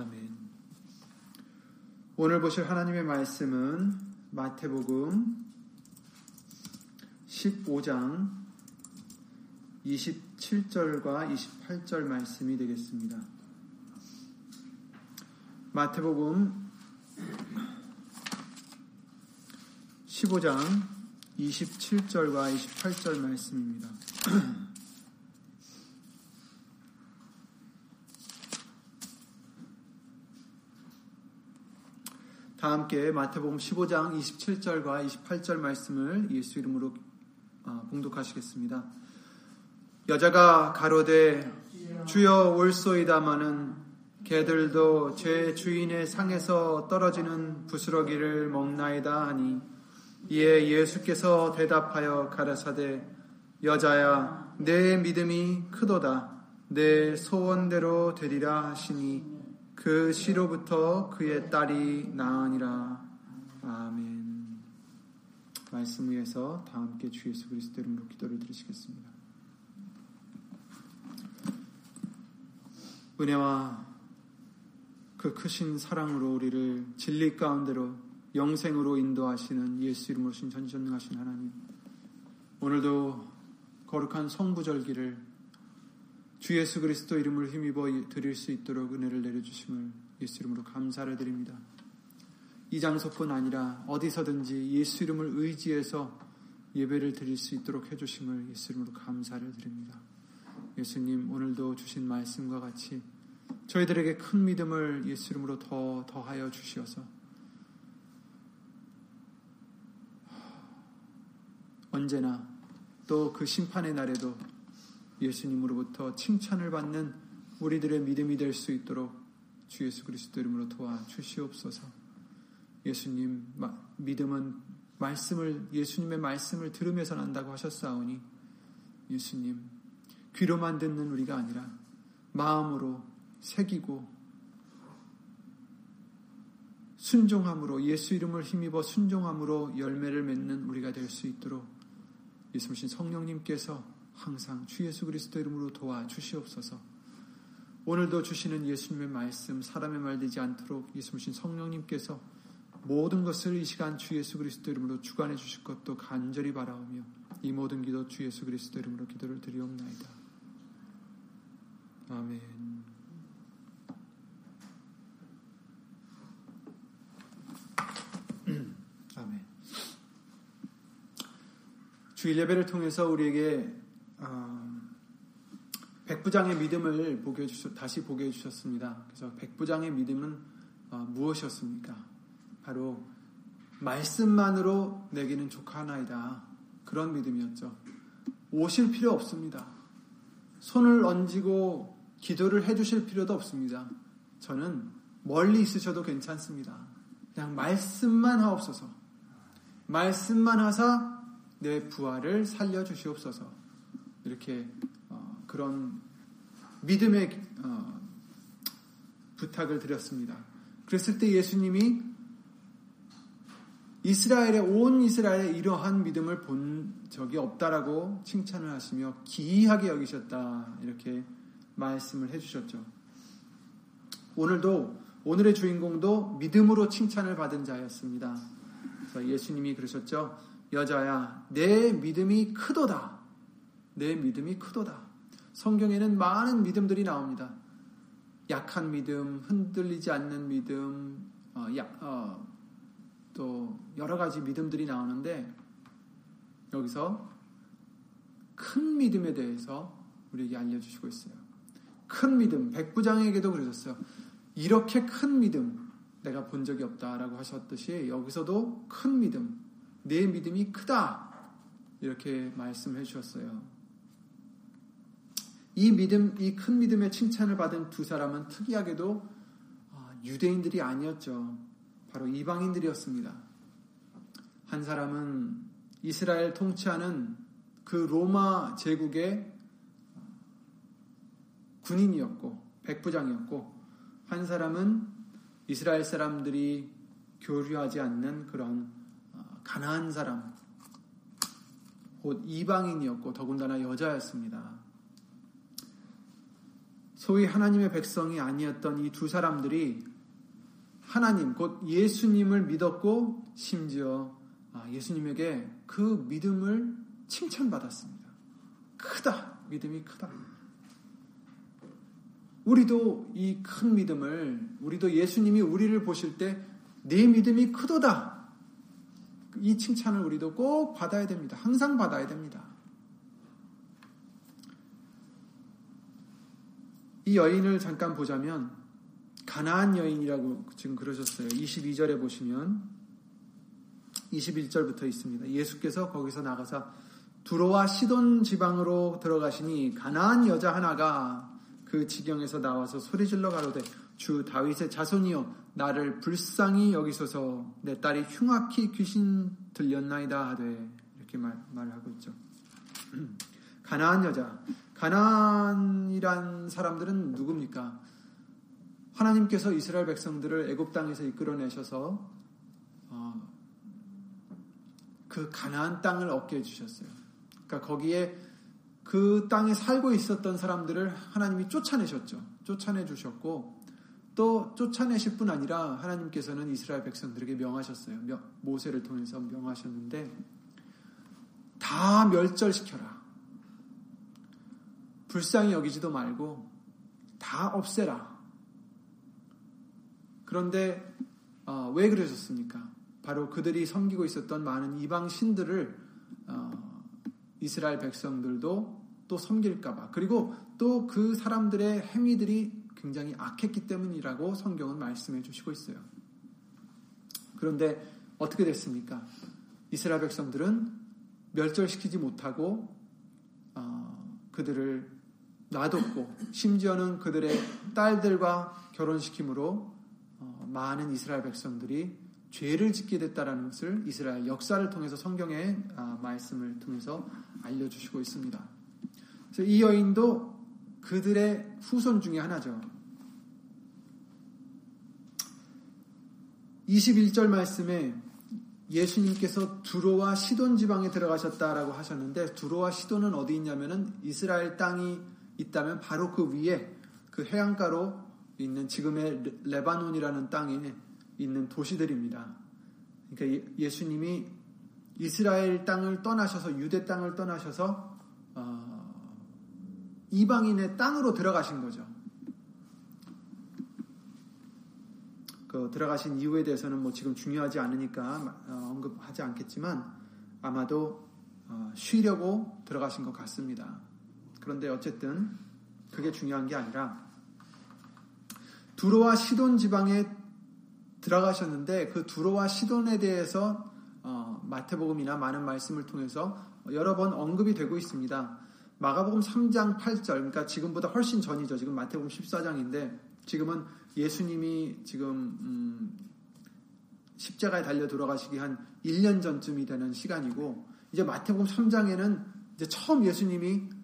아멘. 오늘 보실 하나님의 말씀은 마태복음 15장 27절과 28절 말씀이 되겠습니다. 마태복음 15장 27절과 28절 말씀입니다. 다 함께 마태복음 15장 27절과 28절 말씀을 예수 이름으로 어, 봉독하시겠습니다. 여자가 가로되 주여 올소이다마는 개들도 제 주인의 상에서 떨어지는 부스러기를 먹나이다 하니 이에 예수께서 대답하여 가라사대 여자야 내 믿음이 크도다 내 소원대로 되리라 하시니 그 시로부터 그의 딸이 나으니라. 아멘. 말씀 위에서 다 함께 주 예수 그리스도 이름으로 기도를 드리시겠습니다. 은혜와 그 크신 사랑으로 우리를 진리 가운데로 영생으로 인도하시는 예수 이름으로 신 전지전능하신 하나님. 오늘도 거룩한 성부절기를 주 예수 그리스도 이름을 힘입어 드릴 수 있도록 은혜를 내려주심을 예수 이름으로 감사를 드립니다. 이 장소뿐 아니라 어디서든지 예수 이름을 의지해서 예배를 드릴 수 있도록 해주심을 예수 이름으로 감사를 드립니다. 예수님 오늘도 주신 말씀과 같이 저희들에게 큰 믿음을 예수 이름으로 더 더하여 주시어서 언제나 또 그 심판의 날에도 예수님으로부터 칭찬을 받는 우리들의 믿음이 될 수 있도록 주 예수 그리스도 이름으로 도와 주시옵소서. 예수님 믿음은 말씀을 예수님의 말씀을 들으면서 난다고 하셨사오니 예수님 귀로만 듣는 우리가 아니라 마음으로 새기고 순종함으로 예수 이름을 힘입어 순종함으로 열매를 맺는 우리가 될 수 있도록 예수님 성령님께서 항상 주 예수 그리스도 이름으로 도와 주시옵소서. 오늘도 주시는 예수님의 말씀 사람의 말 되지 않도록 예수님 성령님께서 모든 것을 이 시간 주 예수 그리스도 이름으로 주관해 주실 것도 간절히 바라오며 이 모든 기도 주 예수 그리스도 이름으로 기도를 드리옵나이다. 아멘. 아멘. 주일 예배를 통해서 우리에게 어, 백부장의 믿음을 보게 해주셨, 다시 보게 해주셨습니다. 그래서 백부장의 믿음은 어, 무엇이었습니까? 바로 말씀만으로 내기는 족하나이다. 그런 믿음이었죠. 오실 필요 없습니다. 손을 얹고 기도를 해주실 필요도 없습니다. 저는 멀리 있으셔도 괜찮습니다. 그냥 말씀만 하옵소서. 말씀만 하사 내 부활을 살려주시옵소서. 이렇게 어, 그런 믿음의 어, 부탁을 드렸습니다. 그랬을 때 예수님이 이스라엘의 온 이스라엘의 이러한 믿음을 본 적이 없다라고 칭찬을 하시며 기이하게 여기셨다 이렇게 말씀을 해주셨죠. 오늘도 오늘의 주인공도 믿음으로 칭찬을 받은 자였습니다. 예수님이 그러셨죠. 여자야, 내 믿음이 크도다. 내 믿음이 크도다. 성경에는 많은 믿음들이 나옵니다. 약한 믿음, 흔들리지 않는 믿음, 어, 야, 어, 또 여러 가지 믿음들이 나오는데 여기서 큰 믿음에 대해서 우리에게 알려주시고 있어요. 큰 믿음, 백부장에게도 그러셨어요. 이렇게 큰 믿음 내가 본 적이 없다라고 하셨듯이 여기서도 큰 믿음, 내 믿음이 크다 이렇게 말씀해 주셨어요. 이 믿음, 이 큰 믿음의 칭찬을 받은 두 사람은 특이하게도 아, 유대인들이 아니었죠. 바로 이방인들이었습니다. 한 사람은 이스라엘 통치하는 그 로마 제국의 군인이었고, 백부장이었고, 한 사람은 이스라엘 사람들이 교류하지 않는 그런 어, 가난한 사람, 곧 이방인이었고, 더군다나 여자였습니다. 소위 하나님의 백성이 아니었던 이 두 사람들이 하나님, 곧 예수님을 믿었고 심지어 아, 예수님에게 그 믿음을 칭찬받았습니다. 크다. 믿음이 크다. 우리도 이 큰 믿음을, 우리도 예수님이 우리를 보실 때 내 믿음이 크도다. 이 칭찬을 우리도 꼭 받아야 됩니다. 항상 받아야 됩니다. 이 여인을 잠깐 보자면 가나안 여인이라고 지금 그러셨어요. 22절에 보시면 21절부터 있습니다. 예수께서 거기서 나가서 두로와 시돈 지방으로 들어가시니 가나안 여자 하나가 그 지경에서 나와서 소리질러 가로되 주 다윗의 자손이여 나를 불쌍히 여기소서 내 딸이 흉악히 귀신 들렸나이다 하되 이렇게 말, 말하고 있죠. 가나안 여자 가나안이란 사람들은 누굽니까? 하나님께서 이스라엘 백성들을 애굽 땅에서 이끌어내셔서 어, 그 가나안 땅을 얻게 해주셨어요. 그러니까 거기에 그 땅에 살고 있었던 사람들을 하나님이 쫓아내셨죠. 쫓아내 주셨고 또 쫓아내실 뿐 아니라 하나님께서는 이스라엘 백성들에게 명하셨어요. 모세를 통해서 명하셨는데 다 멸절시켜라. 불쌍히 여기지도 말고 다 없애라. 그런데 어, 왜 그러셨습니까? 바로 그들이 섬기고 있었던 많은 이방 신들을 어, 이스라엘 백성들도 또 섬길까봐 그리고 또 그 사람들의 행위들이 굉장히 악했기 때문이라고 성경은 말씀해 주시고 있어요. 그런데 어떻게 됐습니까? 이스라엘 백성들은 멸절시키지 못하고 어, 그들을 놔뒀고 심지어는 그들의 딸들과 결혼시킴으로 어, 많은 이스라엘 백성들이 죄를 짓게 됐다라는 것을 이스라엘 역사를 통해서 성경의 아, 말씀을 통해서 알려주시고 있습니다. 그래서 이 여인도 그들의 후손 중에 하나죠. 21절 말씀에 예수님께서 두로와 시돈 지방에 들어가셨다라고 하셨는데 두로와 시돈은 어디 있냐면은 이스라엘 땅이 있다면 바로 그 위에 그 해안가로 있는 지금의 레바논이라는 땅에 있는 도시들입니다. 그러니까 예, 예수님이 이스라엘 땅을 떠나셔서 유대 땅을 떠나셔서 어, 이방인의 땅으로 들어가신 거죠. 그 들어가신 이유에 대해서는 뭐 지금 중요하지 않으니까 어, 언급하지 않겠지만 아마도 어, 쉬려고 들어가신 것 같습니다. 그런데 어쨌든 그게 중요한 게 아니라 두로와 시돈 지방에 들어가셨는데 그 두로와 시돈에 대해서 어, 마태복음이나 많은 말씀을 통해서 여러 번 언급이 되고 있습니다. 마가복음 3장 8절, 그러니까 지금보다 훨씬 전이죠. 지금 마태복음 14장인데 지금은 예수님이 지금 음, 십자가에 달려 돌아가시기 한 1년 전쯤이 되는 시간이고 이제 마태복음 3장에는 이제 처음 예수님이 어,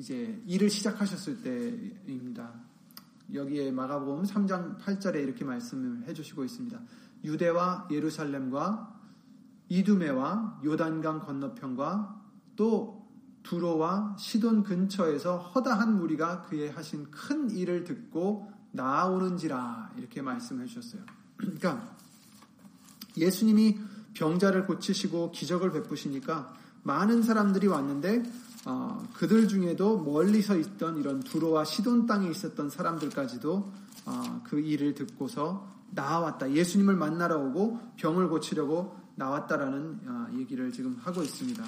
이제 일을 시작하셨을 때입니다. 여기에 마가복음 3장 8절에 이렇게 말씀을 해주시고 있습니다. 유대와 예루살렘과 이두메와 요단강 건너편과 또 두로와 시돈 근처에서 허다한 무리가 그의 하신 큰 일을 듣고 나오는지라 이렇게 말씀해 주셨어요. 그러니까 예수님이 병자를 고치시고 기적을 베푸시니까 많은 사람들이 왔는데 어, 그들 중에도 멀리서 있던 이런 두로와 시돈 땅에 있었던 사람들까지도 어, 그 일을 듣고서 나왔다. 예수님을 만나러 오고 병을 고치려고 나왔다라는 어, 얘기를 지금 하고 있습니다.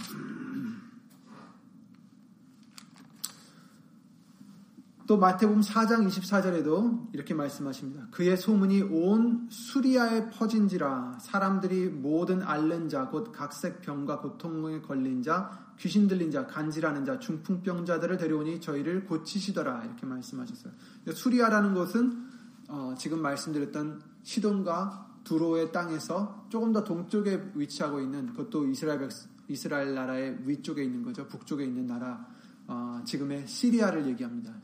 또 마태복음 4장 24절에도 이렇게 말씀하십니다. 그의 소문이 온 수리아에 퍼진지라 사람들이 모든 앓는 자 곧 각색 병과 고통에 걸린 자 귀신 들린 자 간질하는 자 중풍병자들을 데려오니 저희를 고치시더라 이렇게 말씀하셨어요. 수리아라는 곳은 어, 지금 말씀드렸던 시돈과 두로의 땅에서 조금 더 동쪽에 위치하고 있는 그것도 이스라엘 이스라엘 나라의 위쪽에 있는 거죠. 북쪽에 있는 나라 어, 지금의 시리아를 얘기합니다.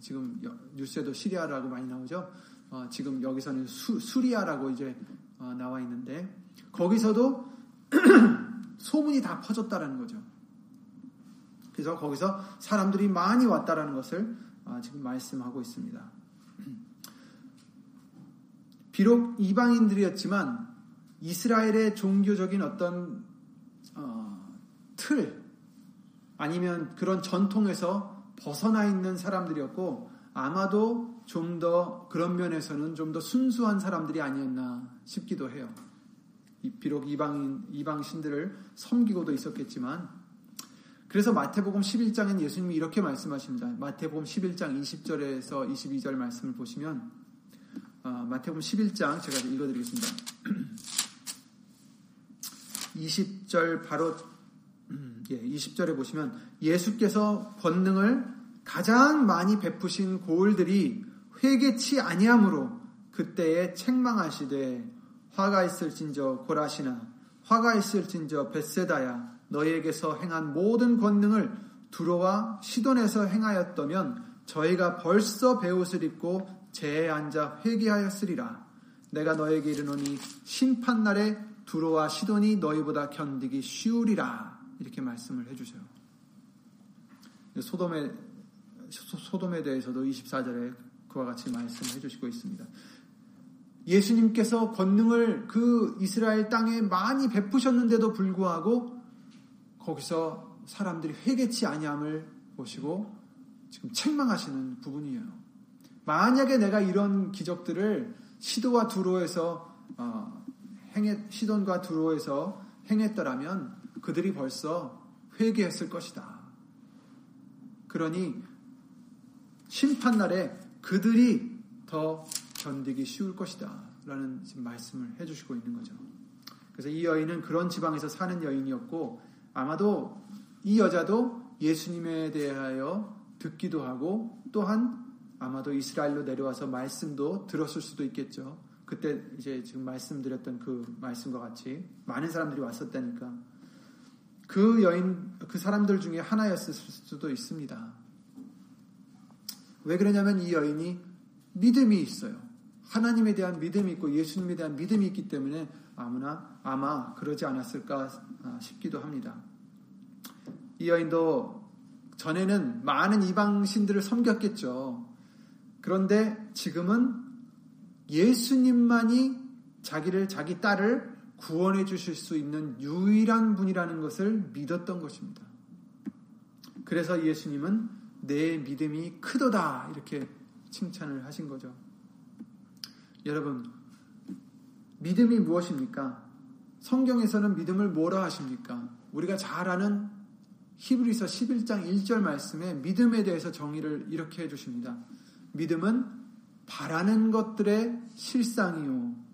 지금 뉴스에도 시리아라고 많이 나오죠. 어, 지금 여기서는 수, 수리아라고 이제 어, 나와 있는데 거기서도 소문이 다 퍼졌다라는 거죠. 그래서 거기서 사람들이 많이 왔다라는 것을 지금 말씀하고 있습니다. 비록 이방인들이었지만 이스라엘의 종교적인 어떤 어, 틀 아니면 그런 전통에서 벗어나 있는 사람들이었고 아마도 좀 더 그런 면에서는 좀 더 순수한 사람들이 아니었나 싶기도 해요. 비록 이방인 이방 신들을 섬기고도 있었겠지만 그래서 마태복음 11장엔 예수님이 이렇게 말씀하십니다. 마태복음 11장 20절에서 22절 말씀을 보시면 어, 마태복음 11장 제가 읽어드리겠습니다. 20절 바로 음, 예, 20절에 보시면 예수께서 권능을 가장 많이 베푸신 고을들이 회개치 아니함으로 그때에 책망하시되 화가 있을진저 고라시나 화가 있을진저 벳세다야 너희에게서 행한 모든 권능을 두로와 시돈에서 행하였다면 저희가 벌써 배옷을 입고 재에 앉아 회개하였으리라. 내가 너에게 이르노니 심판날에 두로와 시돈이 너희보다 견디기 쉬우리라 이렇게 말씀을 해주셔요. 소돔에 소돔에 대해서도 24절에 그와 같이 말씀해 주시고 있습니다. 예수님께서 권능을 그 이스라엘 땅에 많이 베푸셨는데도 불구하고 거기서 사람들이 회개치 아니함을 보시고 지금 책망하시는 부분이에요. 만약에 내가 이런 기적들을 시도와 두로에서 어, 행했, 시돈과 두로에서 행했더라면 그들이 벌써 회개했을 것이다. 그러니 심판날에 그들이 더 견디기 쉬울 것이다. 라는 말씀을 해주시고 있는 거죠. 그래서 이 여인은 그런 지방에서 사는 여인이었고 아마도 이 여자도 예수님에 대하여 듣기도 하고 또한 아마도 이스라엘로 내려와서 말씀도 들었을 수도 있겠죠. 그때 이제 지금 말씀드렸던 그 말씀과 같이 많은 사람들이 왔었다니까 그 여인 그 사람들 중에 하나였을 수도 있습니다. 왜 그러냐면 이 여인이 믿음이 있어요. 하나님에 대한 믿음이 있고 예수님에 대한 믿음이 있기 때문에 아무나 아마 그러지 않았을까 싶기도 합니다. 이 여인도 전에는 많은 이방 신들을 섬겼겠죠. 그런데 지금은 예수님만이 자기를 자기 딸을 구원해 주실 수 있는 유일한 분이라는 것을 믿었던 것입니다. 그래서 예수님은 내 믿음이 크도다 이렇게 칭찬을 하신 거죠. 여러분, 믿음이 무엇입니까? 성경에서는 믿음을 뭐라 하십니까? 우리가 잘 아는 히브리서 11장 1절 말씀에 믿음에 대해서 정의를 이렇게 해 주십니다. 믿음은 바라는 것들의 실상이요.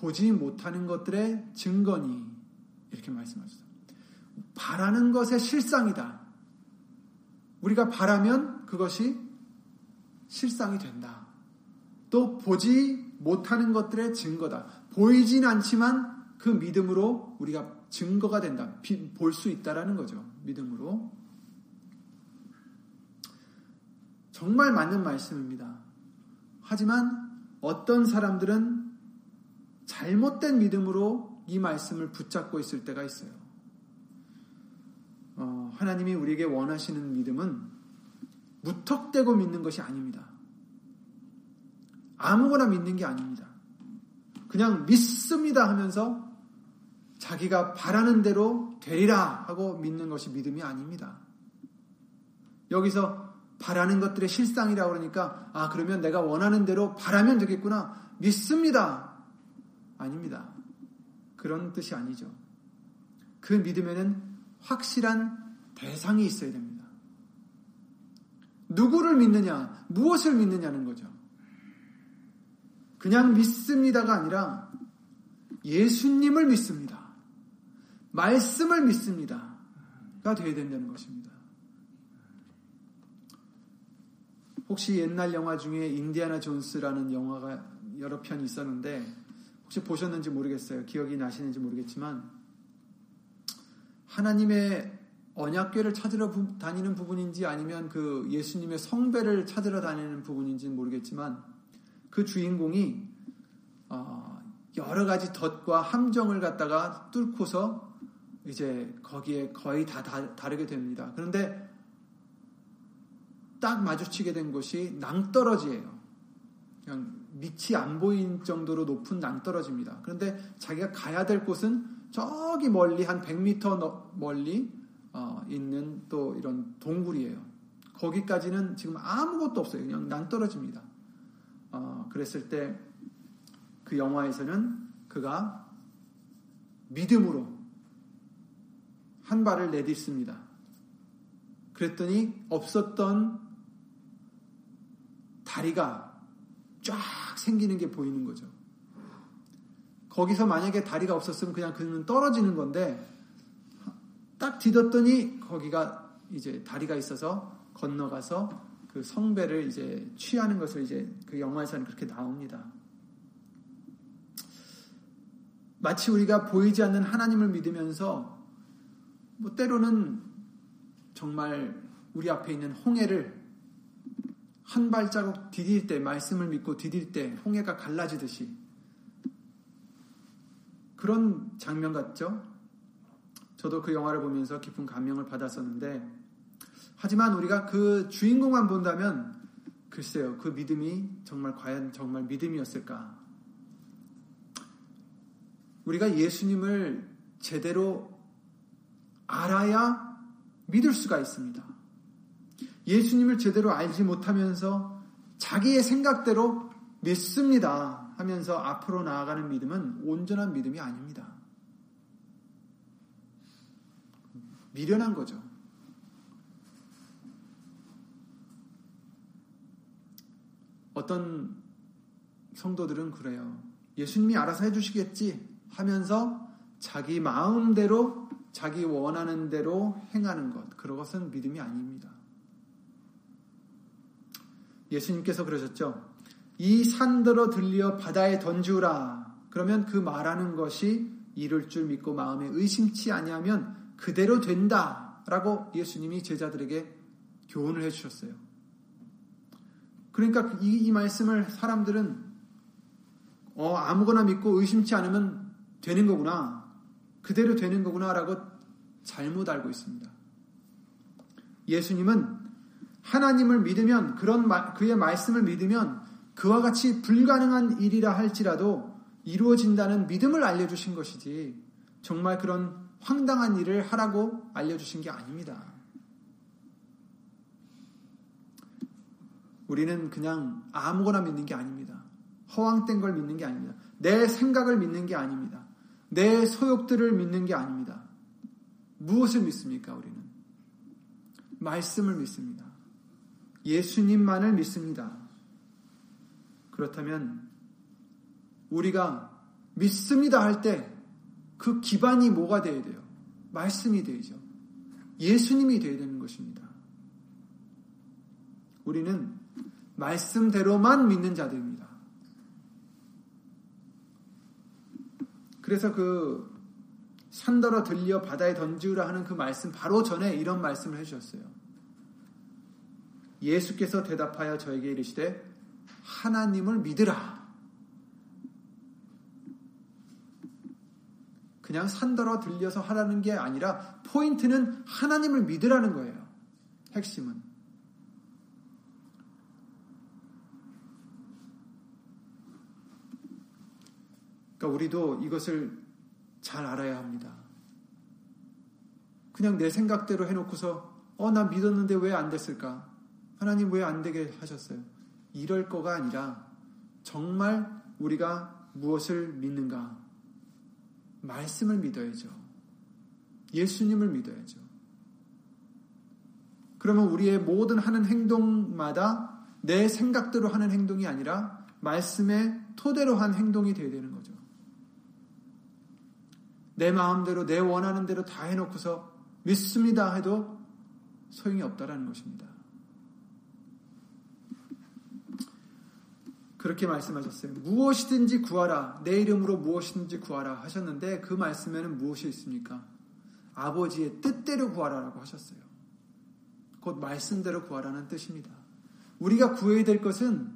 보지 못하는 것들의 증거니. 이렇게 말씀하셨어요. 바라는 것의 실상이다. 우리가 바라면 그것이 실상이 된다. 또 보지 못하는 것들의 증거다. 보이진 않지만 그 믿음으로 우리가 증거가 된다. 볼 수 있다라는 거죠. 믿음으로. 정말 맞는 말씀입니다. 하지만 어떤 사람들은 잘못된 믿음으로 이 말씀을 붙잡고 있을 때가 있어요. 어, 하나님이 우리에게 원하시는 믿음은 무턱대고 믿는 것이 아닙니다. 아무거나 믿는 게 아닙니다. 그냥 믿습니다 하면서 자기가 바라는 대로 되리라 하고 믿는 것이 믿음이 아닙니다. 여기서 바라는 것들의 실상이라고 그러니까 아 그러면 내가 원하는 대로 바라면 되겠구나 믿습니다. 아닙니다. 그런 뜻이 아니죠. 그 믿음에는 확실한 대상이 있어야 됩니다. 누구를 믿느냐, 무엇을 믿느냐는 거죠. 그냥 믿습니다가 아니라 예수님을 믿습니다. 말씀을 믿습니다 가 되어야 된다는 것입니다. 혹시 옛날 영화 중에 인디아나 존스라는 영화가 여러 편이 있었는데 혹시 보셨는지 모르겠어요. 기억이 나시는지 모르겠지만 하나님의 언약궤를 찾으러 다니는 부분인지 아니면 그 예수님의 성배를 찾으러 다니는 부분인지는 모르겠지만 그 주인공이 어, 여러 가지 덫과 함정을 갖다가 뚫고서 이제 거기에 거의 다 다르게 됩니다. 그런데 딱 마주치게 된 곳이 낭떠러지예요. 그냥 밑이 안 보인 정도로 높은 낭떠러지입니다. 그런데 자기가 가야 될 곳은 저기 멀리 한 100m 멀리 어, 있는 또 이런 동굴이에요. 거기까지는 지금 아무것도 없어요. 그냥 낭떠러집니다. 어, 그랬을 때 그 영화에서는 그가 믿음으로 한 발을 내딛습니다. 그랬더니 없었던 다리가 쫙 생기는 게 보이는 거죠. 거기서 만약에 다리가 없었으면 그냥 그는 떨어지는 건데 딱 디뎠더니 거기가 이제 다리가 있어서 건너가서 그 성배를 이제 취하는 것을 이제 그 영화에서는 그렇게 나옵니다. 마치 우리가 보이지 않는 하나님을 믿으면서 뭐 때로는 정말 우리 앞에 있는 홍해를 한 발자국 디딜 때 말씀을 믿고 디딜 때 홍해가 갈라지듯이 그런 장면 같죠? 저도 그 영화를 보면서 깊은 감명을 받았었는데 하지만 우리가 그 주인공만 본다면 글쎄요 그 믿음이 정말 과연 정말 믿음이었을까? 우리가 예수님을 제대로 알아야 믿을 수가 있습니다. 예수님을 제대로 알지 못하면서 자기의 생각대로 믿습니다 하면서 앞으로 나아가는 믿음은 온전한 믿음이 아닙니다. 미련한 거죠. 어떤 성도들은 그래요. 예수님이 알아서 해주시겠지 하면서 자기 마음대로 자기 원하는 대로 행하는 것. 그것은 믿음이 아닙니다. 예수님께서 그러셨죠. 이 산더러 들려 바다에 던지우라. 그러면 그 말하는 것이 이룰 줄 믿고 마음에 의심치 아니하면 그대로 된다라고 예수님이 제자들에게 교훈을 해 주셨어요. 그러니까 이, 이 말씀을 사람들은 어, 아무거나 믿고 의심치 않으면 되는 거구나. 그대로 되는 거구나라고 잘못 알고 있습니다. 예수님은 하나님을 믿으면 그런 그의 말씀을 믿으면 그와 같이 불가능한 일이라 할지라도 이루어진다는 믿음을 알려주신 것이지 정말 그런 황당한 일을 하라고 알려주신 게 아닙니다. 우리는 그냥 아무거나 믿는 게 아닙니다. 허황된 걸 믿는 게 아닙니다. 내 생각을 믿는 게 아닙니다. 내 소욕들을 믿는 게 아닙니다. 무엇을 믿습니까, 우리는? 말씀을 믿습니다. 예수님만을 믿습니다. 그렇다면 우리가 믿습니다 할 때 그 기반이 뭐가 되어야 돼요? 말씀이 되죠. 예수님이 되어야 되는 것입니다. 우리는 말씀대로만 믿는 자들입니다. 그래서 그 산더러 들려 바다에 던지우라 하는 그 말씀 바로 전에 이런 말씀을 해주셨어요. 예수께서 대답하여 저에게 이르시되 하나님을 믿으라. 그냥 산더러 들려서 하라는 게 아니라 포인트는 하나님을 믿으라는 거예요. 핵심은. 그러니까 우리도 이것을 잘 알아야 합니다. 그냥 내 생각대로 해놓고서 어, 나 믿었는데 왜 안 됐을까? 하나님 왜 안 되게 하셨어요? 이럴 거가 아니라 정말 우리가 무엇을 믿는가? 말씀을 믿어야죠. 예수님을 믿어야죠. 그러면 우리의 모든 하는 행동마다 내 생각대로 하는 행동이 아니라 말씀의 토대로 한 행동이 되어야 되는 거죠. 내 마음대로 내 원하는 대로 다 해놓고서 믿습니다 해도 소용이 없다라는 것입니다. 그렇게 말씀하셨어요. 무엇이든지 구하라. 내 이름으로 무엇이든지 구하라 하셨는데 그 말씀에는 무엇이 있습니까? 아버지의 뜻대로 구하라라고 하셨어요. 곧 말씀대로 구하라는 뜻입니다. 우리가 구해야 될 것은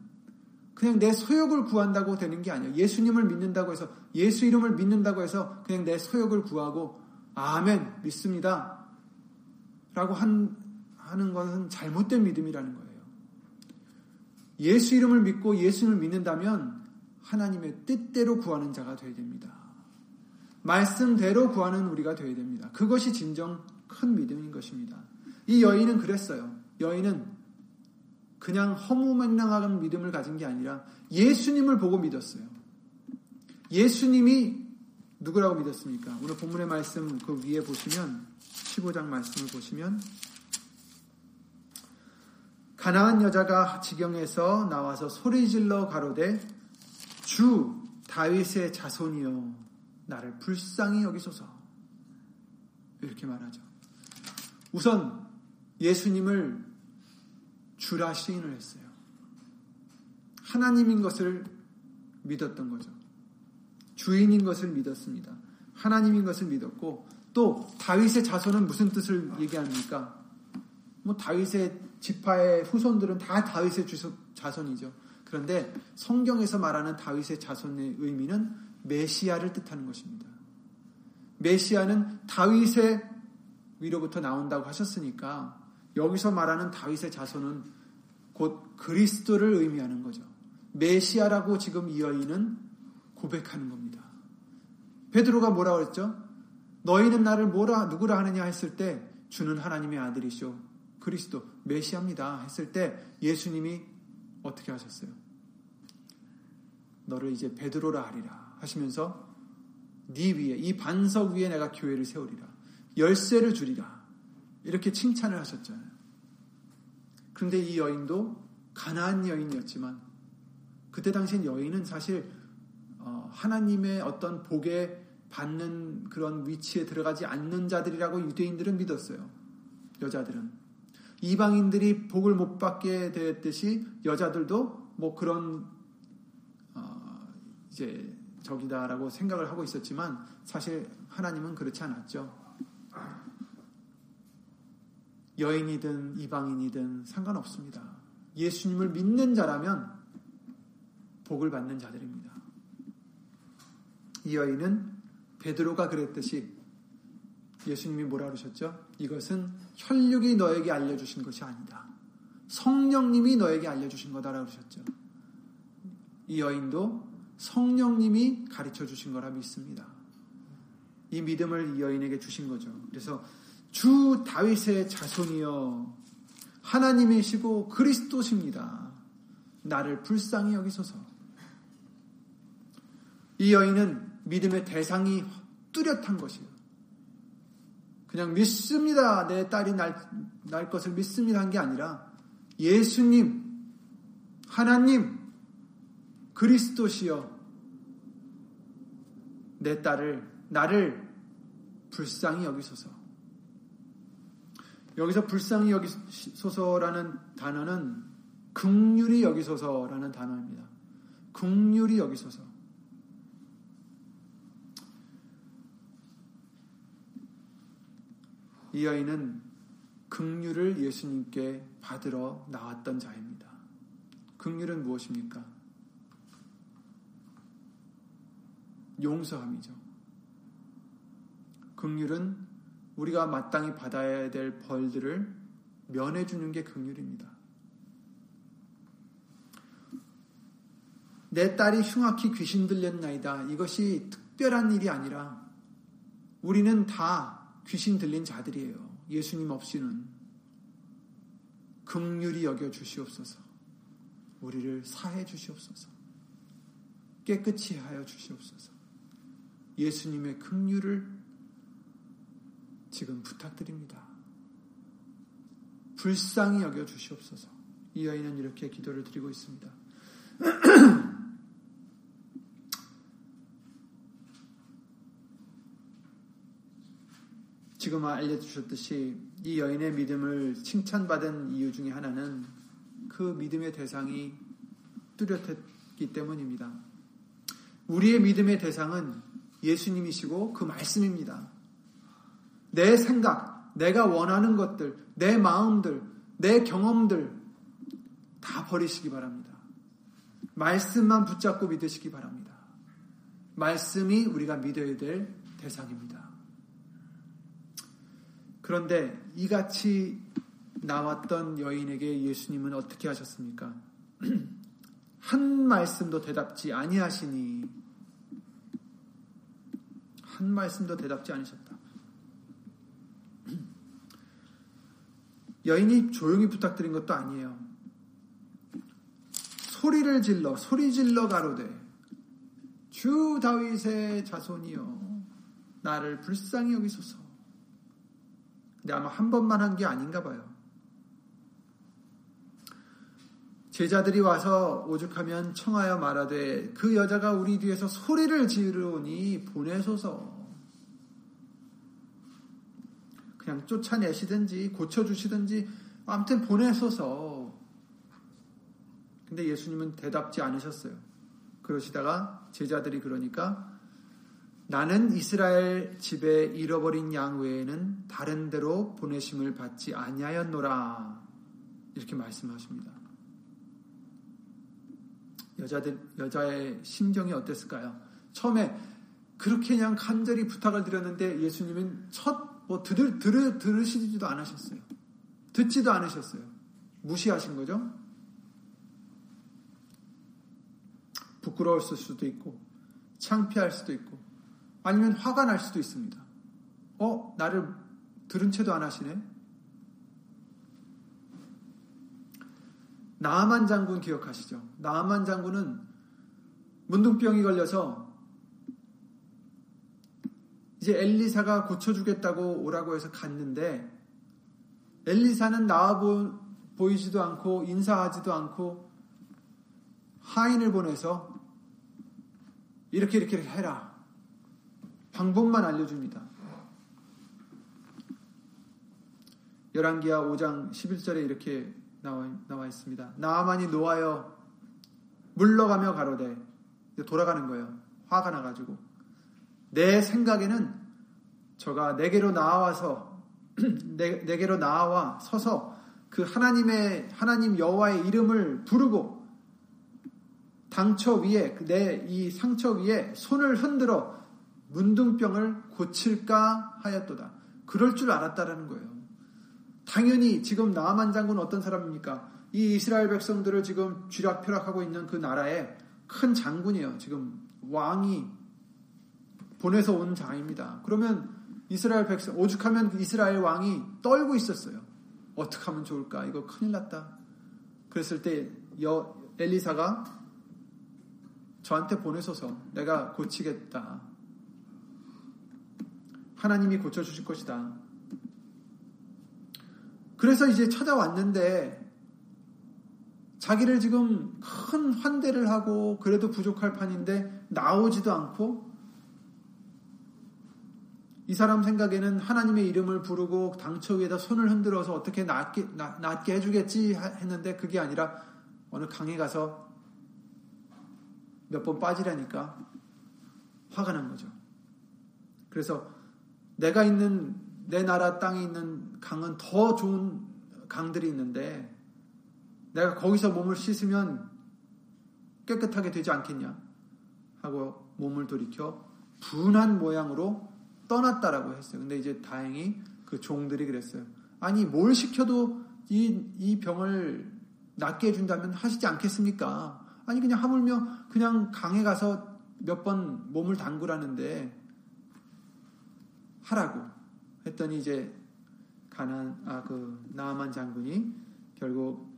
그냥 내 소욕을 구한다고 되는 게 아니에요. 예수님을 믿는다고 해서 예수 이름을 믿는다고 해서 그냥 내 소욕을 구하고 아멘 믿습니다. 라고 한, 하는 것은 잘못된 믿음이라는 거예요. 예수 이름을 믿고 예수를 믿는다면 하나님의 뜻대로 구하는 자가 되어야 됩니다. 말씀대로 구하는 우리가 되어야 됩니다. 그것이 진정 큰 믿음인 것입니다. 이 여인은 그랬어요. 여인은 그냥 허무맹랑한 믿음을 가진 게 아니라 예수님을 보고 믿었어요. 예수님이 누구라고 믿었습니까? 오늘 본문의 말씀 그 위에 보시면 15장 말씀을 보시면 가나안 여자가 지경에서 나와서 소리질러 가로되 주 다윗의 자손이여 나를 불쌍히 여기소서 이렇게 말하죠. 우선 예수님을 주라 시인을 했어요. 하나님인 것을 믿었던 거죠. 주인인 것을 믿었습니다. 하나님인 것을 믿었고 또 다윗의 자손은 무슨 뜻을 얘기합니까? 뭐 다윗의 지파의 후손들은 다 다윗의 자손이죠. 그런데 성경에서 말하는 다윗의 자손의 의미는 메시아를 뜻하는 것입니다. 메시아는 다윗의 위로부터 나온다고 하셨으니까 여기서 말하는 다윗의 자손은 곧 그리스도를 의미하는 거죠. 메시아라고 지금 이 여인은 고백하는 겁니다. 베드로가 뭐라고 했죠? 너희는 나를 뭐라 누구라 하느냐 했을 때 주는 하나님의 아들이시오. 그리스도 메시아입니다 했을 때 예수님이 어떻게 하셨어요? 너를 이제 베드로라 하리라 하시면서 네 위에 이 반석 위에 내가 교회를 세우리라. 열쇠를 주리라. 이렇게 칭찬을 하셨잖아요. 그런데 이 여인도 가나안 여인이었지만 그때 당시엔 여인은 사실 어, 하나님의 어떤 복에 받는 그런 위치에 들어가지 않는 자들이라고 유대인들은 믿었어요. 여자들은 이방인들이 복을 못 받게 되었듯이 여자들도 뭐 그런 어, 이제 적이다라고 생각을 하고 있었지만 사실 하나님은 그렇지 않았죠. 여인이든 이방인이든 상관없습니다. 예수님을 믿는 자라면 복을 받는 자들입니다. 이 여인은 베드로가 그랬듯이 예수님이 뭐라 그러셨죠? 이것은 혈육이 너에게 알려주신 것이 아니다. 성령님이 너에게 알려주신 거다라고 그러셨죠. 이 여인도 성령님이 가르쳐 주신 거라 믿습니다. 이 믿음을 이 여인에게 주신 거죠. 그래서 주 다윗의 자손이여 하나님이시고 그리스도십니다. 나를 불쌍히 여기소서. 이 여인은 믿음의 대상이 뚜렷한 것이에요. 그냥 믿습니다. 내 딸이 날, 날 것을 믿습니다. 한 게 아니라 예수님, 하나님, 그리스도시여 내 딸을, 나를 불쌍히 여기소서. 여기서 불쌍히 여기소서라는 단어는 극률이 여기소서라는 단어입니다. 극률이 여기소서. 이 여인은 극률을 예수님께 받으러 나왔던 자입니다. 극률은 무엇입니까? 용서함이죠. 극률은 우리가 마땅히 받아야 될 벌들을 면해주는 게 극률입니다. 내 딸이 흉악히 귀신 들렸나이다. 이것이 특별한 일이 아니라 우리는 다 귀신 들린 자들이에요. 예수님 없이는 극률이 여겨 주시옵소서. 우리를 사해 주시옵소서. 깨끗이 하여 주시옵소서. 예수님의 긍휼을 지금 부탁드립니다. 불쌍히 여겨 주시옵소서. 이 여인은 이렇게 기도를 드리고 있습니다. 지금 알려주셨듯이 이 여인의 믿음을 칭찬받은 이유 중에 하나는 그 믿음의 대상이 뚜렷했기 때문입니다. 우리의 믿음의 대상은 예수님이시고 그 말씀입니다. 내 생각, 내가 원하는 것들, 내 마음들, 내 경험들 다 버리시기 바랍니다. 말씀만 붙잡고 믿으시기 바랍니다. 말씀이 우리가 믿어야 될 대상입니다. 그런데 이같이 나왔던 여인에게 예수님은 어떻게 하셨습니까? 한 말씀도 대답지 아니하시니 한 말씀도 대답지 않으셨다. 여인이 조용히 부탁드린 것도 아니에요. 소리를 질러 소리 질러 가로되 주 다윗의 자손이여 나를 불쌍히 여기소서. 근데 아마 한 번만 한 게 아닌가 봐요. 제자들이 와서 오죽하면 청하여 말하되 그 여자가 우리 뒤에서 소리를 지르오니 보내소서. 그냥 쫓아내시든지 고쳐주시든지 아무튼 보내소서. 근데 예수님은 대답지 않으셨어요. 그러시다가 제자들이 그러니까 나는 이스라엘 집에 잃어버린 양 외에는 다른 데로 보내심을 받지 아니하였노라. 이렇게 말씀하십니다. 여자들, 여자의 심정이 어땠을까요? 처음에 그렇게 그냥 간절히 부탁을 드렸는데 예수님은 첫, 뭐, 들, 들, 들으시지도 않으셨어요. 듣지도 않으셨어요. 무시하신 거죠? 부끄러울 수도 있고, 창피할 수도 있고, 아니면 화가 날 수도 있습니다. 어? 나를 들은 채도 안 하시네? 나만 장군 기억하시죠? 나만 장군은 문둥병이 걸려서 이제 엘리사가 고쳐주겠다고 오라고 해서 갔는데 엘리사는 나와 보이지도 않고 인사하지도 않고 하인을 보내서 이렇게 이렇게 해라. 방법만 알려줍니다. 열왕기하 5장 11절에 이렇게 나와, 나와 있습니다. 나만이 노하여 물러가며 가로되 돌아가는 거예요. 화가 나가지고 내 생각에는 저가 내게로 나와서 내, 내게로 나와 서서 그 하나님의 하나님 여호와의 이름을 부르고 당처 위에 내 이 상처 위에 손을 흔들어 문둥병을 고칠까 하였도다. 그럴 줄 알았다라는 거예요. 당연히 지금 나만 장군 어떤 사람입니까? 이 이스라엘 백성들을 지금 쥐락펴락하고 있는 그 나라의 큰 장군이에요. 지금 왕이 보내서 온 장입니다. 그러면 이스라엘 백성, 오죽하면 이스라엘 왕이 떨고 있었어요. 어떻게 하면 좋을까? 이거 큰일 났다. 그랬을 때 여, 엘리사가 저한테 보내소서 내가 고치겠다. 하나님이 고쳐주실 것이다. 그래서 이제 찾아왔는데 자기를 지금 큰 환대를 하고 그래도 부족할 판인데 나오지도 않고 이 사람 생각에는 하나님의 이름을 부르고 당처 위에다 손을 흔들어서 어떻게 낫게, 낫게 해주겠지 했는데 그게 아니라 어느 강에 가서 몇 번 빠지라니까 화가 난 거죠. 그래서 내가 있는 내 나라 땅에 있는 강은 더 좋은 강들이 있는데 내가 거기서 몸을 씻으면 깨끗하게 되지 않겠냐 하고 몸을 돌이켜 분한 모양으로 떠났다라고 했어요. 근데 이제 다행히 그 종들이 그랬어요. 아니 뭘 시켜도 이, 이 병을 낫게 해준다면 하시지 않겠습니까? 아니 그냥 하물며 그냥 강에 가서 몇 번 몸을 담그라는데 하라고 했더니 이제 가난 아그 나아만 장군이 결국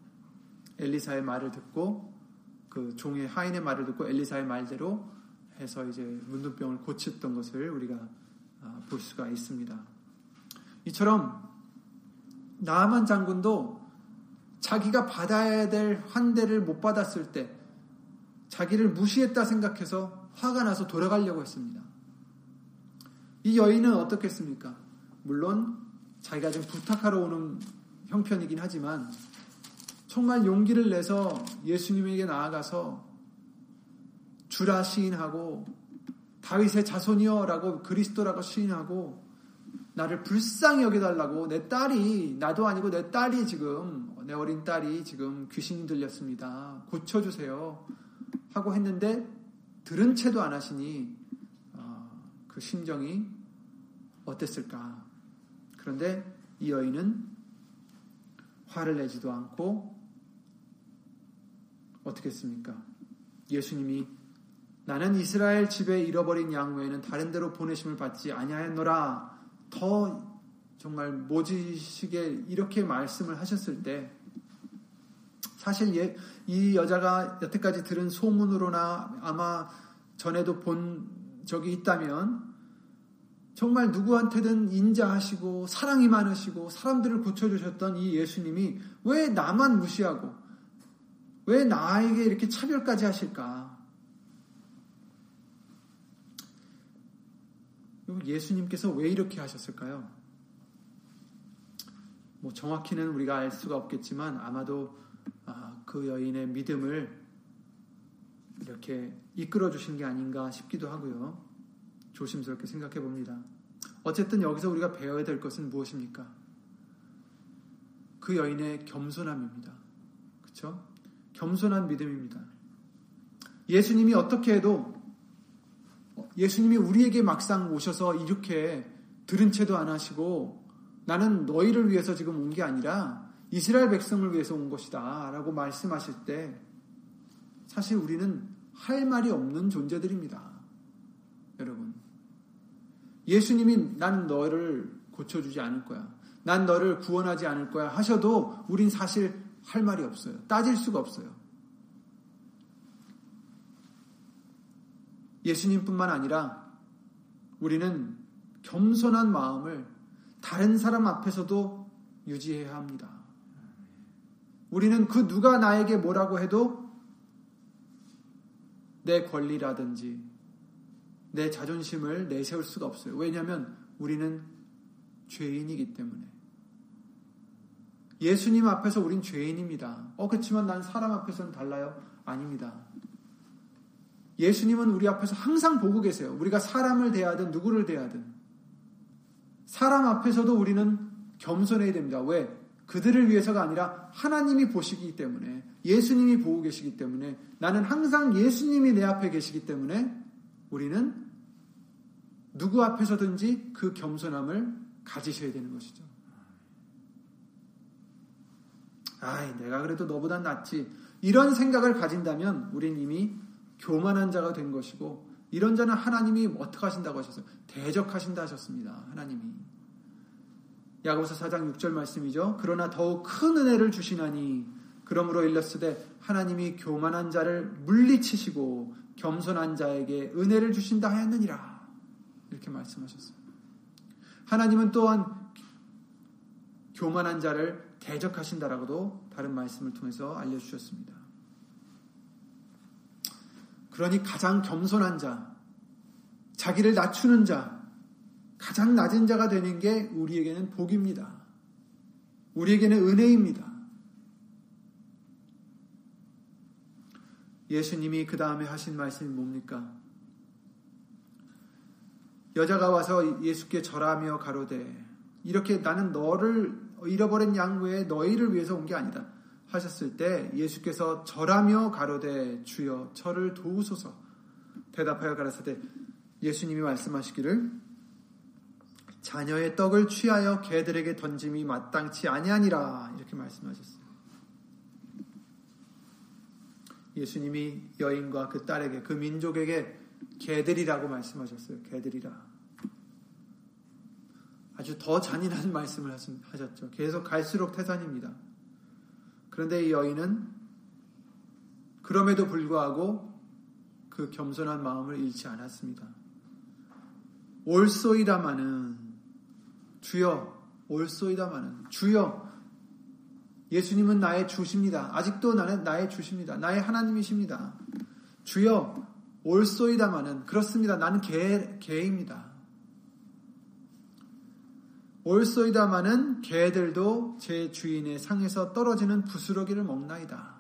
엘리사의 말을 듣고 그 종의 하인의 말을 듣고 엘리사의 말대로 해서 이제 문둥병을 고쳤던 것을 우리가 아, 볼 수가 있습니다. 이처럼 나아만 장군도 자기가 받아야 될 환대를 못 받았을 때 자기를 무시했다 생각해서 화가 나서 돌아가려고 했습니다. 이 여인은 어떻겠습니까? 물론 자기가 좀 부탁하러 오는 형편이긴 하지만 정말 용기를 내서 예수님에게 나아가서 주라 시인하고 다윗의 자손이여라고 그리스도라고 시인하고 나를 불쌍히 여겨달라고 내 딸이 나도 아니고 내 딸이 지금 내 어린 딸이 지금 귀신이 들렸습니다. 고쳐주세요 하고 했는데 들은 채도 안 하시니 어, 그 심정이 어땠을까? 그런데 이 여인은 화를 내지도 않고 어떻게 했습니까? 예수님이 나는 이스라엘 집에 잃어버린 양 외에는 다른 데로 보내심을 받지 아니하였노라. 더 정말 모지시게 이렇게 말씀을 하셨을 때 사실 이 여자가 여태까지 들은 소문으로나 아마 전에도 본 적이 있다면 정말 누구한테든 인자하시고 사랑이 많으시고 사람들을 고쳐주셨던 이 예수님이 왜 나만 무시하고 왜 나에게 이렇게 차별까지 하실까? 예수님께서 왜 이렇게 하셨을까요? 뭐 정확히는 우리가 알 수가 없겠지만 아마도 아, 그 여인의 믿음을 이렇게 이끌어 주신 게 아닌가 싶기도 하고요. 조심스럽게 생각해 봅니다. 어쨌든 여기서 우리가 배워야 될 것은 무엇입니까? 그 여인의 겸손함입니다. 그렇죠? 겸손한 믿음입니다. 예수님이 어떻게 해도 예수님이 우리에게 막상 오셔서 이렇게 들은 채도 안 하시고 나는 너희를 위해서 지금 온 게 아니라 이스라엘 백성을 위해서 온 것이다 라고 말씀하실 때 사실 우리는 할 말이 없는 존재들입니다. 여러분. 예수님이 난 너를 고쳐주지 않을 거야. 난 너를 구원하지 않을 거야 하셔도 우린 사실 할 말이 없어요. 따질 수가 없어요. 예수님뿐만 아니라 우리는 겸손한 마음을 다른 사람 앞에서도 유지해야 합니다. 우리는 그 누가 나에게 뭐라고 해도 내 권리라든지 내 자존심을 내세울 수가 없어요. 왜냐하면 우리는 죄인이기 때문에. 예수님 앞에서 우린 죄인입니다. 어, 그렇지만 난 사람 앞에서는 달라요? 아닙니다. 예수님은 우리 앞에서 항상 보고 계세요. 우리가 사람을 대하든 누구를 대하든. 사람 앞에서도 우리는 겸손해야 됩니다. 왜? 그들을 위해서가 아니라 하나님이 보시기 때문에, 예수님이 보고 계시기 때문에, 나는 항상 예수님이 내 앞에 계시기 때문에, 우리는 누구 앞에서든지 그 겸손함을 가지셔야 되는 것이죠. 아이, 내가 그래도 너보다 낫지. 이런 생각을 가진다면 우린 이미 교만한 자가 된 것이고 이런 자는 하나님이 어떻게 하신다고 하셨어요? 대적하신다 하셨습니다. 하나님이. 야고보서 4장 6절 말씀이죠. 그러나 더욱 큰 은혜를 주시나니 그러므로 일렀으되 하나님이 교만한 자를 물리치시고 겸손한 자에게 은혜를 주신다 하였느니라. 이렇게 말씀하셨어요. 하나님은 또한 교만한 자를 대적하신다라고도 다른 말씀을 통해서 알려주셨습니다. 그러니 가장 겸손한 자, 자기를 낮추는 자, 가장 낮은 자가 되는 게 우리에게는 복입니다. 우리에게는 은혜입니다. 예수님이 그 다음에 하신 말씀이 뭡니까? 여자가 와서 예수께 절하며 가로되 이렇게 나는 너를 잃어버린 양 외에 너희를 위해서 온 게 아니다. 하셨을 때 예수께서 절하며 가로되 주여 저를 도우소서 대답하여 가라사대 예수님이 말씀하시기를 자녀의 떡을 취하여 개들에게 던짐이 마땅치 아니하니라 이렇게 말씀하셨어요. 예수님이 여인과 그 딸에게 그 민족에게 개들이라고 말씀하셨어요. 개들이라. 아주 더 잔인한 말씀을 하셨죠. 계속 갈수록 태산입니다. 그런데 이 여인은 그럼에도 불구하고 그 겸손한 마음을 잃지 않았습니다. 올소이다마는 주여 올소이다마는 주여 예수님은 나의 주십니다. 아직도 나는 나의 주십니다. 나의 하나님이십니다. 주여 올소이다마는 그렇습니다. 나는 개, 개입니다. 올소이다마는 개들도 제 주인의 상에서 떨어지는 부스러기를 먹나이다.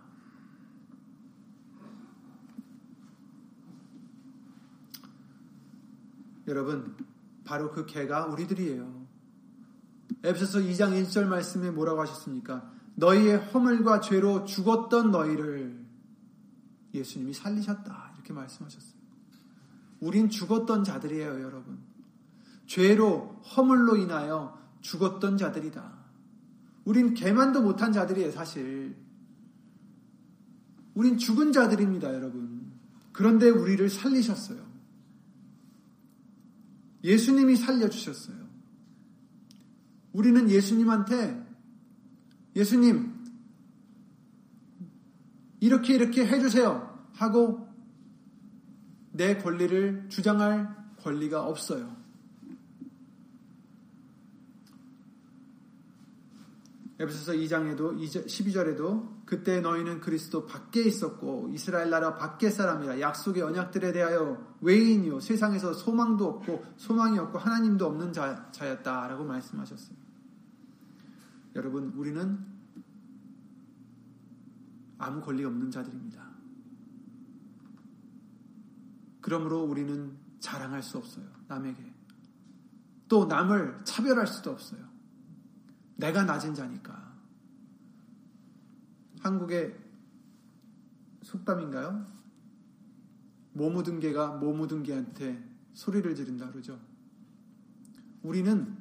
여러분, 바로 그 개가 우리들이에요. 에베소서 2장 1절 말씀에 뭐라고 하셨습니까? 너희의 허물과 죄로 죽었던 너희를 예수님이 살리셨다. 이렇게 말씀하셨어요. 우린 죽었던 자들이에요, 여러분. 죄로 허물로 인하여 죽었던 자들이다. 우린 개만도 못한 자들이에요, 사실. 우린 죽은 자들입니다, 여러분. 그런데 우리를 살리셨어요. 예수님이 살려주셨어요. 우리는 예수님한테 예수님, 이렇게 이렇게 해주세요. 하고 내 권리를 주장할 권리가 없어요. 에베소서 2장에도 12절에도 그때 너희는 그리스도 밖에 있었고 이스라엘 나라 밖의 사람이라 약속의 언약들에 대하여 외인이요 세상에서 소망도 없고 소망이 없고 하나님도 없는 자, 자였다라고 말씀하셨어요. 여러분 우리는 아무 권리 없는 자들입니다. 그러므로 우리는 자랑할 수 없어요. 남에게. 또 남을 차별할 수도 없어요. 내가 낮은 자니까. 한국의 속담인가요? 모 묻은 개가 모 묻은 개한테 소리를 지른다 그러죠. 우리는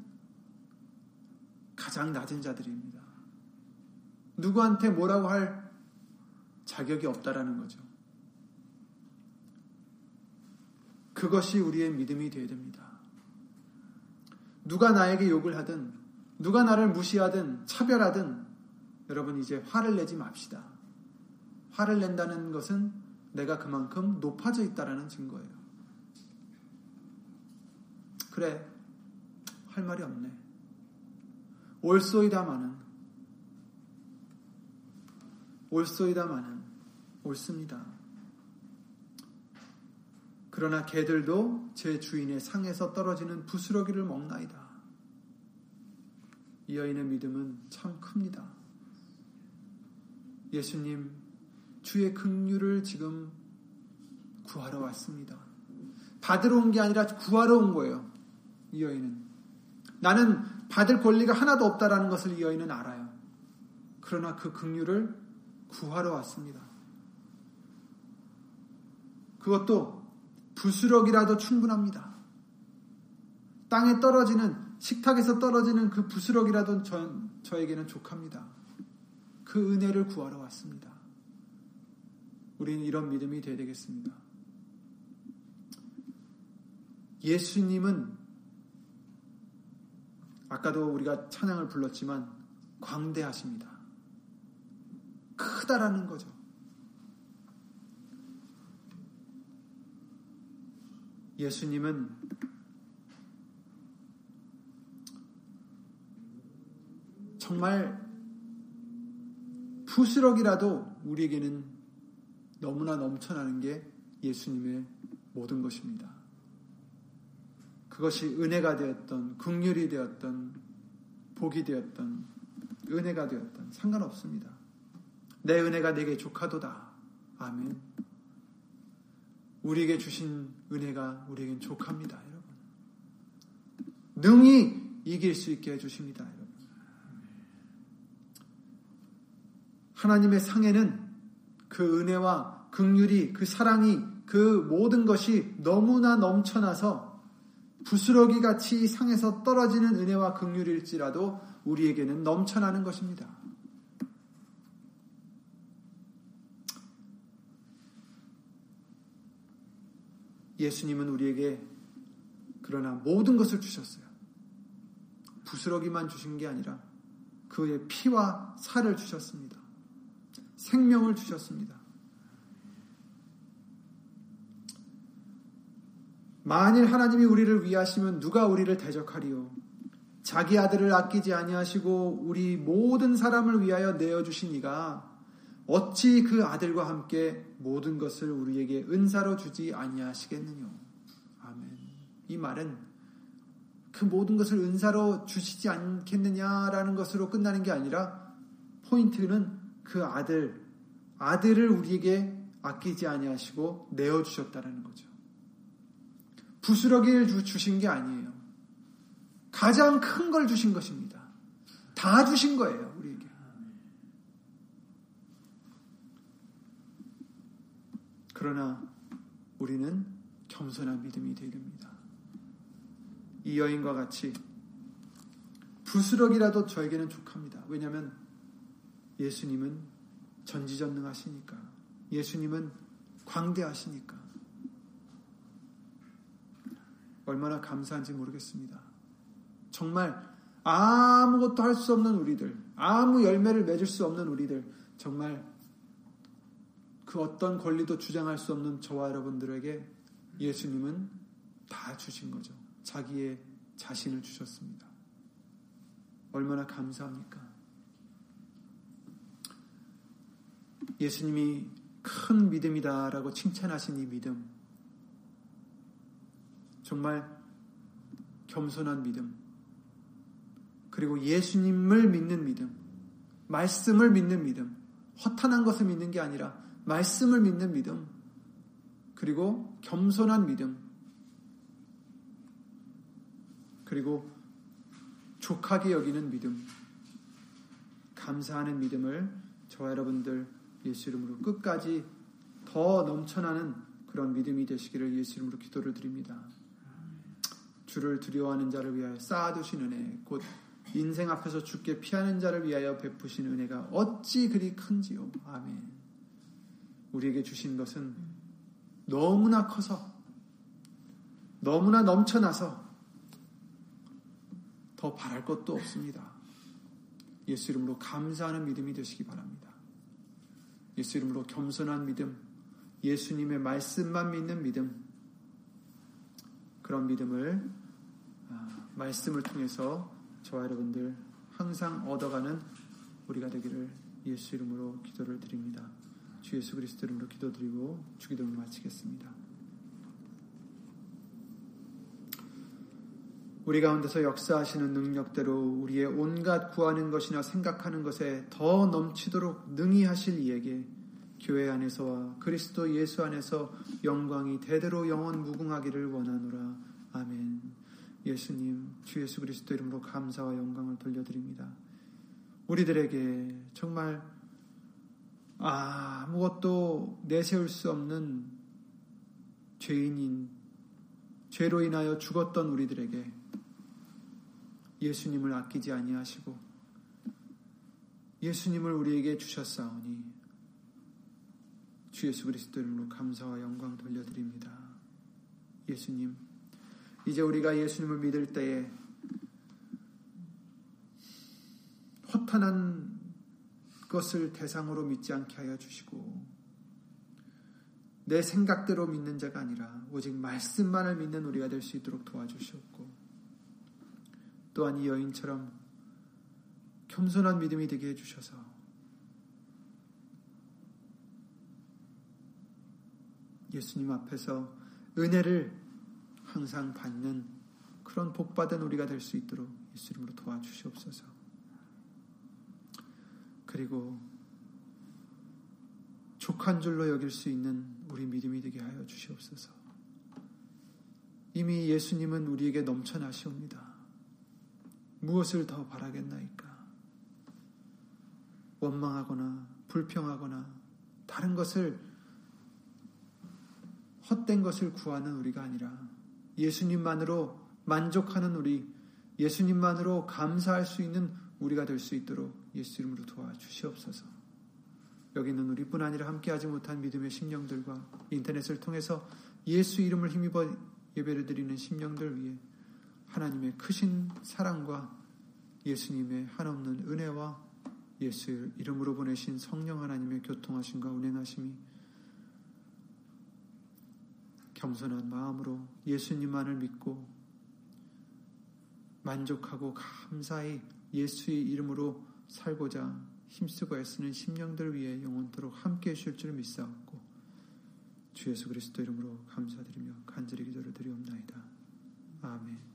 가장 낮은 자들입니다. 누구한테 뭐라고 할 자격이 없다라는 거죠. 그것이 우리의 믿음이 되어야 됩니다. 누가 나에게 욕을 하든 누가 나를 무시하든 차별하든 여러분 이제 화를 내지 맙시다. 화를 낸다는 것은 내가 그만큼 높아져 있다라는 증거예요. 그래, 할 말이 없네. 옳소이다마는, 옳소이다마는, 옳습니다. 그러나 개들도 제 주인의 상에서 떨어지는 부스러기를 먹나이다. 이 여인의 믿음은 참 큽니다. 예수님, 주의 긍휼을 지금 구하러 왔습니다. 받으러 온 게 아니라 구하러 온 거예요. 이 여인은. 나는 받을 권리가 하나도 없다라는 것을 이 여인은 알아요. 그러나 그 긍휼을 구하러 왔습니다. 그것도 부스럭이라도 충분합니다. 땅에 떨어지는 식탁에서 떨어지는 그 부스럭이라도 저, 저에게는 족합니다. 그 은혜를 구하러 왔습니다. 우리는 이런 믿음이 되어야 되겠습니다. 예수님은 아까도 우리가 찬양을 불렀지만 광대하십니다. 크다라는 거죠. 예수님은 정말 부스럭이라도 우리에게는 너무나 넘쳐나는 게 예수님의 모든 것입니다. 그것이 은혜가 되었던, 극률이 되었던, 복이 되었던, 은혜가 되었던, 상관없습니다. 내 은혜가 내게 족하도다. 아멘. 우리에게 주신 은혜가 우리에겐 족합니다, 여러분. 능히 이길 수 있게 해주십니다, 여러분. 하나님의 상에는 그 은혜와 극률이, 그 사랑이, 그 모든 것이 너무나 넘쳐나서 부스러기 같이 상에서 떨어지는 은혜와 극률일지라도 우리에게는 넘쳐나는 것입니다. 예수님은 우리에게 그러나 모든 것을 주셨어요. 부스러기만 주신 게 아니라 그의 피와 살을 주셨습니다. 생명을 주셨습니다. 만일 하나님이 우리를 위하시면 누가 우리를 대적하리요? 자기 아들을 아끼지 아니하시고 우리 모든 사람을 위하여 내어 주신 이가 어찌 그 아들과 함께 모든 것을 우리에게 은사로 주지 아니하시겠느냐. 아멘. 이 말은 그 모든 것을 은사로 주시지 않겠느냐라는 것으로 끝나는 게 아니라 포인트는 그 아들, 아들을 우리에게 아끼지 아니하시고 내어 주셨다는 거죠. 부스러기를 주신 게 아니에요. 가장 큰 걸 주신 것입니다. 다 주신 거예요. 그러나 우리는 겸손한 믿음이 되야 됩니다. 이 여인과 같이 부스럭이라도 저에게는 족합니다. 왜냐하면 예수님은 전지전능하시니까 예수님은 광대하시니까. 얼마나 감사한지 모르겠습니다. 정말 아무것도 할 수 없는 우리들, 아무 열매를 맺을 수 없는 우리들, 정말 그 어떤 권리도 주장할 수 없는 저와 여러분들에게 예수님은 다 주신 거죠. 자기의 자신을 주셨습니다. 얼마나 감사합니까? 예수님이 큰 믿음이다라고 칭찬하신 이 믿음. 정말 겸손한 믿음. 그리고 예수님을 믿는 믿음. 말씀을 믿는 믿음. 허탄한 것을 믿는 게 아니라 말씀을 믿는 믿음. 그리고 겸손한 믿음. 그리고 족하게 여기는 믿음. 감사하는 믿음을 저와 여러분들 예수 이름으로 끝까지 더 넘쳐나는 그런 믿음이 되시기를 예수 이름으로 기도를 드립니다. 주를 두려워하는 자를 위하여 쌓아두신 은혜, 곧 인생 앞에서 죽게 피하는 자를 위하여 베푸신 은혜가 어찌 그리 큰지요. 아멘. 우리에게 주신 것은 너무나 커서, 너무나 넘쳐나서 더 바랄 것도 없습니다. 예수 이름으로 감사하는 믿음이 되시기 바랍니다. 예수 이름으로 겸손한 믿음, 예수님의 말씀만 믿는 믿음, 그런 믿음을 아, 말씀을 통해서 저와 여러분들 항상 얻어가는 우리가 되기를 예수 이름으로 기도를 드립니다. 주 예수 그리스도 이름으로 기도드리고 주기도를 마치겠습니다. 우리 가운데서 역사하시는 능력대로 우리의 온갖 구하는 것이나 생각하는 것에 더 넘치도록 능히 하실 이에게 교회 안에서와 그리스도 예수 안에서 영광이 대대로 영원 무궁하기를 원하노라. 아멘. 예수님, 주 예수 그리스도 이름으로 감사와 영광을 돌려드립니다. 우리들에게 정말 아무것도 내세울 수 없는 죄인인 죄로 인하여 죽었던 우리들에게 예수님을 아끼지 아니하시고 예수님을 우리에게 주셨사오니 주 예수 그리스도 이름으로 감사와 영광 돌려드립니다. 예수님, 이제 우리가 예수님을 믿을 때에 허탄한 것을 대상으로 믿지 않게 하여 주시고 내 생각대로 믿는 자가 아니라 오직 말씀만을 믿는 우리가 될 수 있도록 도와주시옵고 또한 이 여인처럼 겸손한 믿음이 되게 해주셔서 예수님 앞에서 은혜를 항상 받는 그런 복받은 우리가 될 수 있도록 예수 이름으로 도와주시옵소서. 그리고 족한 줄로 여길 수 있는 우리 믿음이 되게 하여 주시옵소서. 이미 예수님은 우리에게 넘쳐나시옵니다. 무엇을 더 바라겠나이까? 원망하거나 불평하거나 다른 것을 헛된 것을 구하는 우리가 아니라 예수님만으로 만족하는 우리, 예수님만으로 감사할 수 있는 우리가 될 수 있도록 예수 이름으로 도와주시옵소서. 여기는 우리뿐 아니라 함께하지 못한 믿음의 심령들과 인터넷을 통해서 예수 이름을 힘입어 예배를 드리는 심령들 위해 하나님의 크신 사랑과 예수님의 한없는 은혜와 예수 이름으로 보내신 성령 하나님의 교통하심과 운행하심이 겸손한 마음으로 예수님만을 믿고 만족하고 감사히 예수의 이름으로 살고자 힘쓰고 애쓰는 심령들 위해 영원토록 함께 해주실 줄 믿사옵고 주 예수 그리스도 이름으로 감사드리며 간절히 기도를 드리옵나이다. 아멘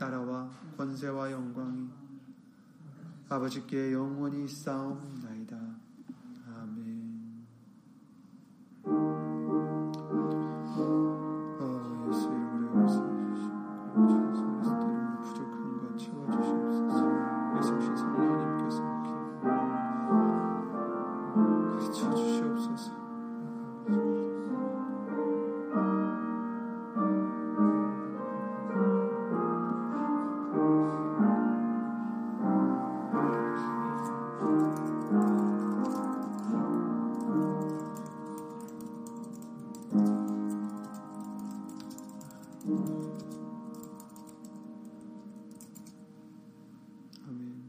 나라와 권세와 영광이 아버지께 영원히 싸움나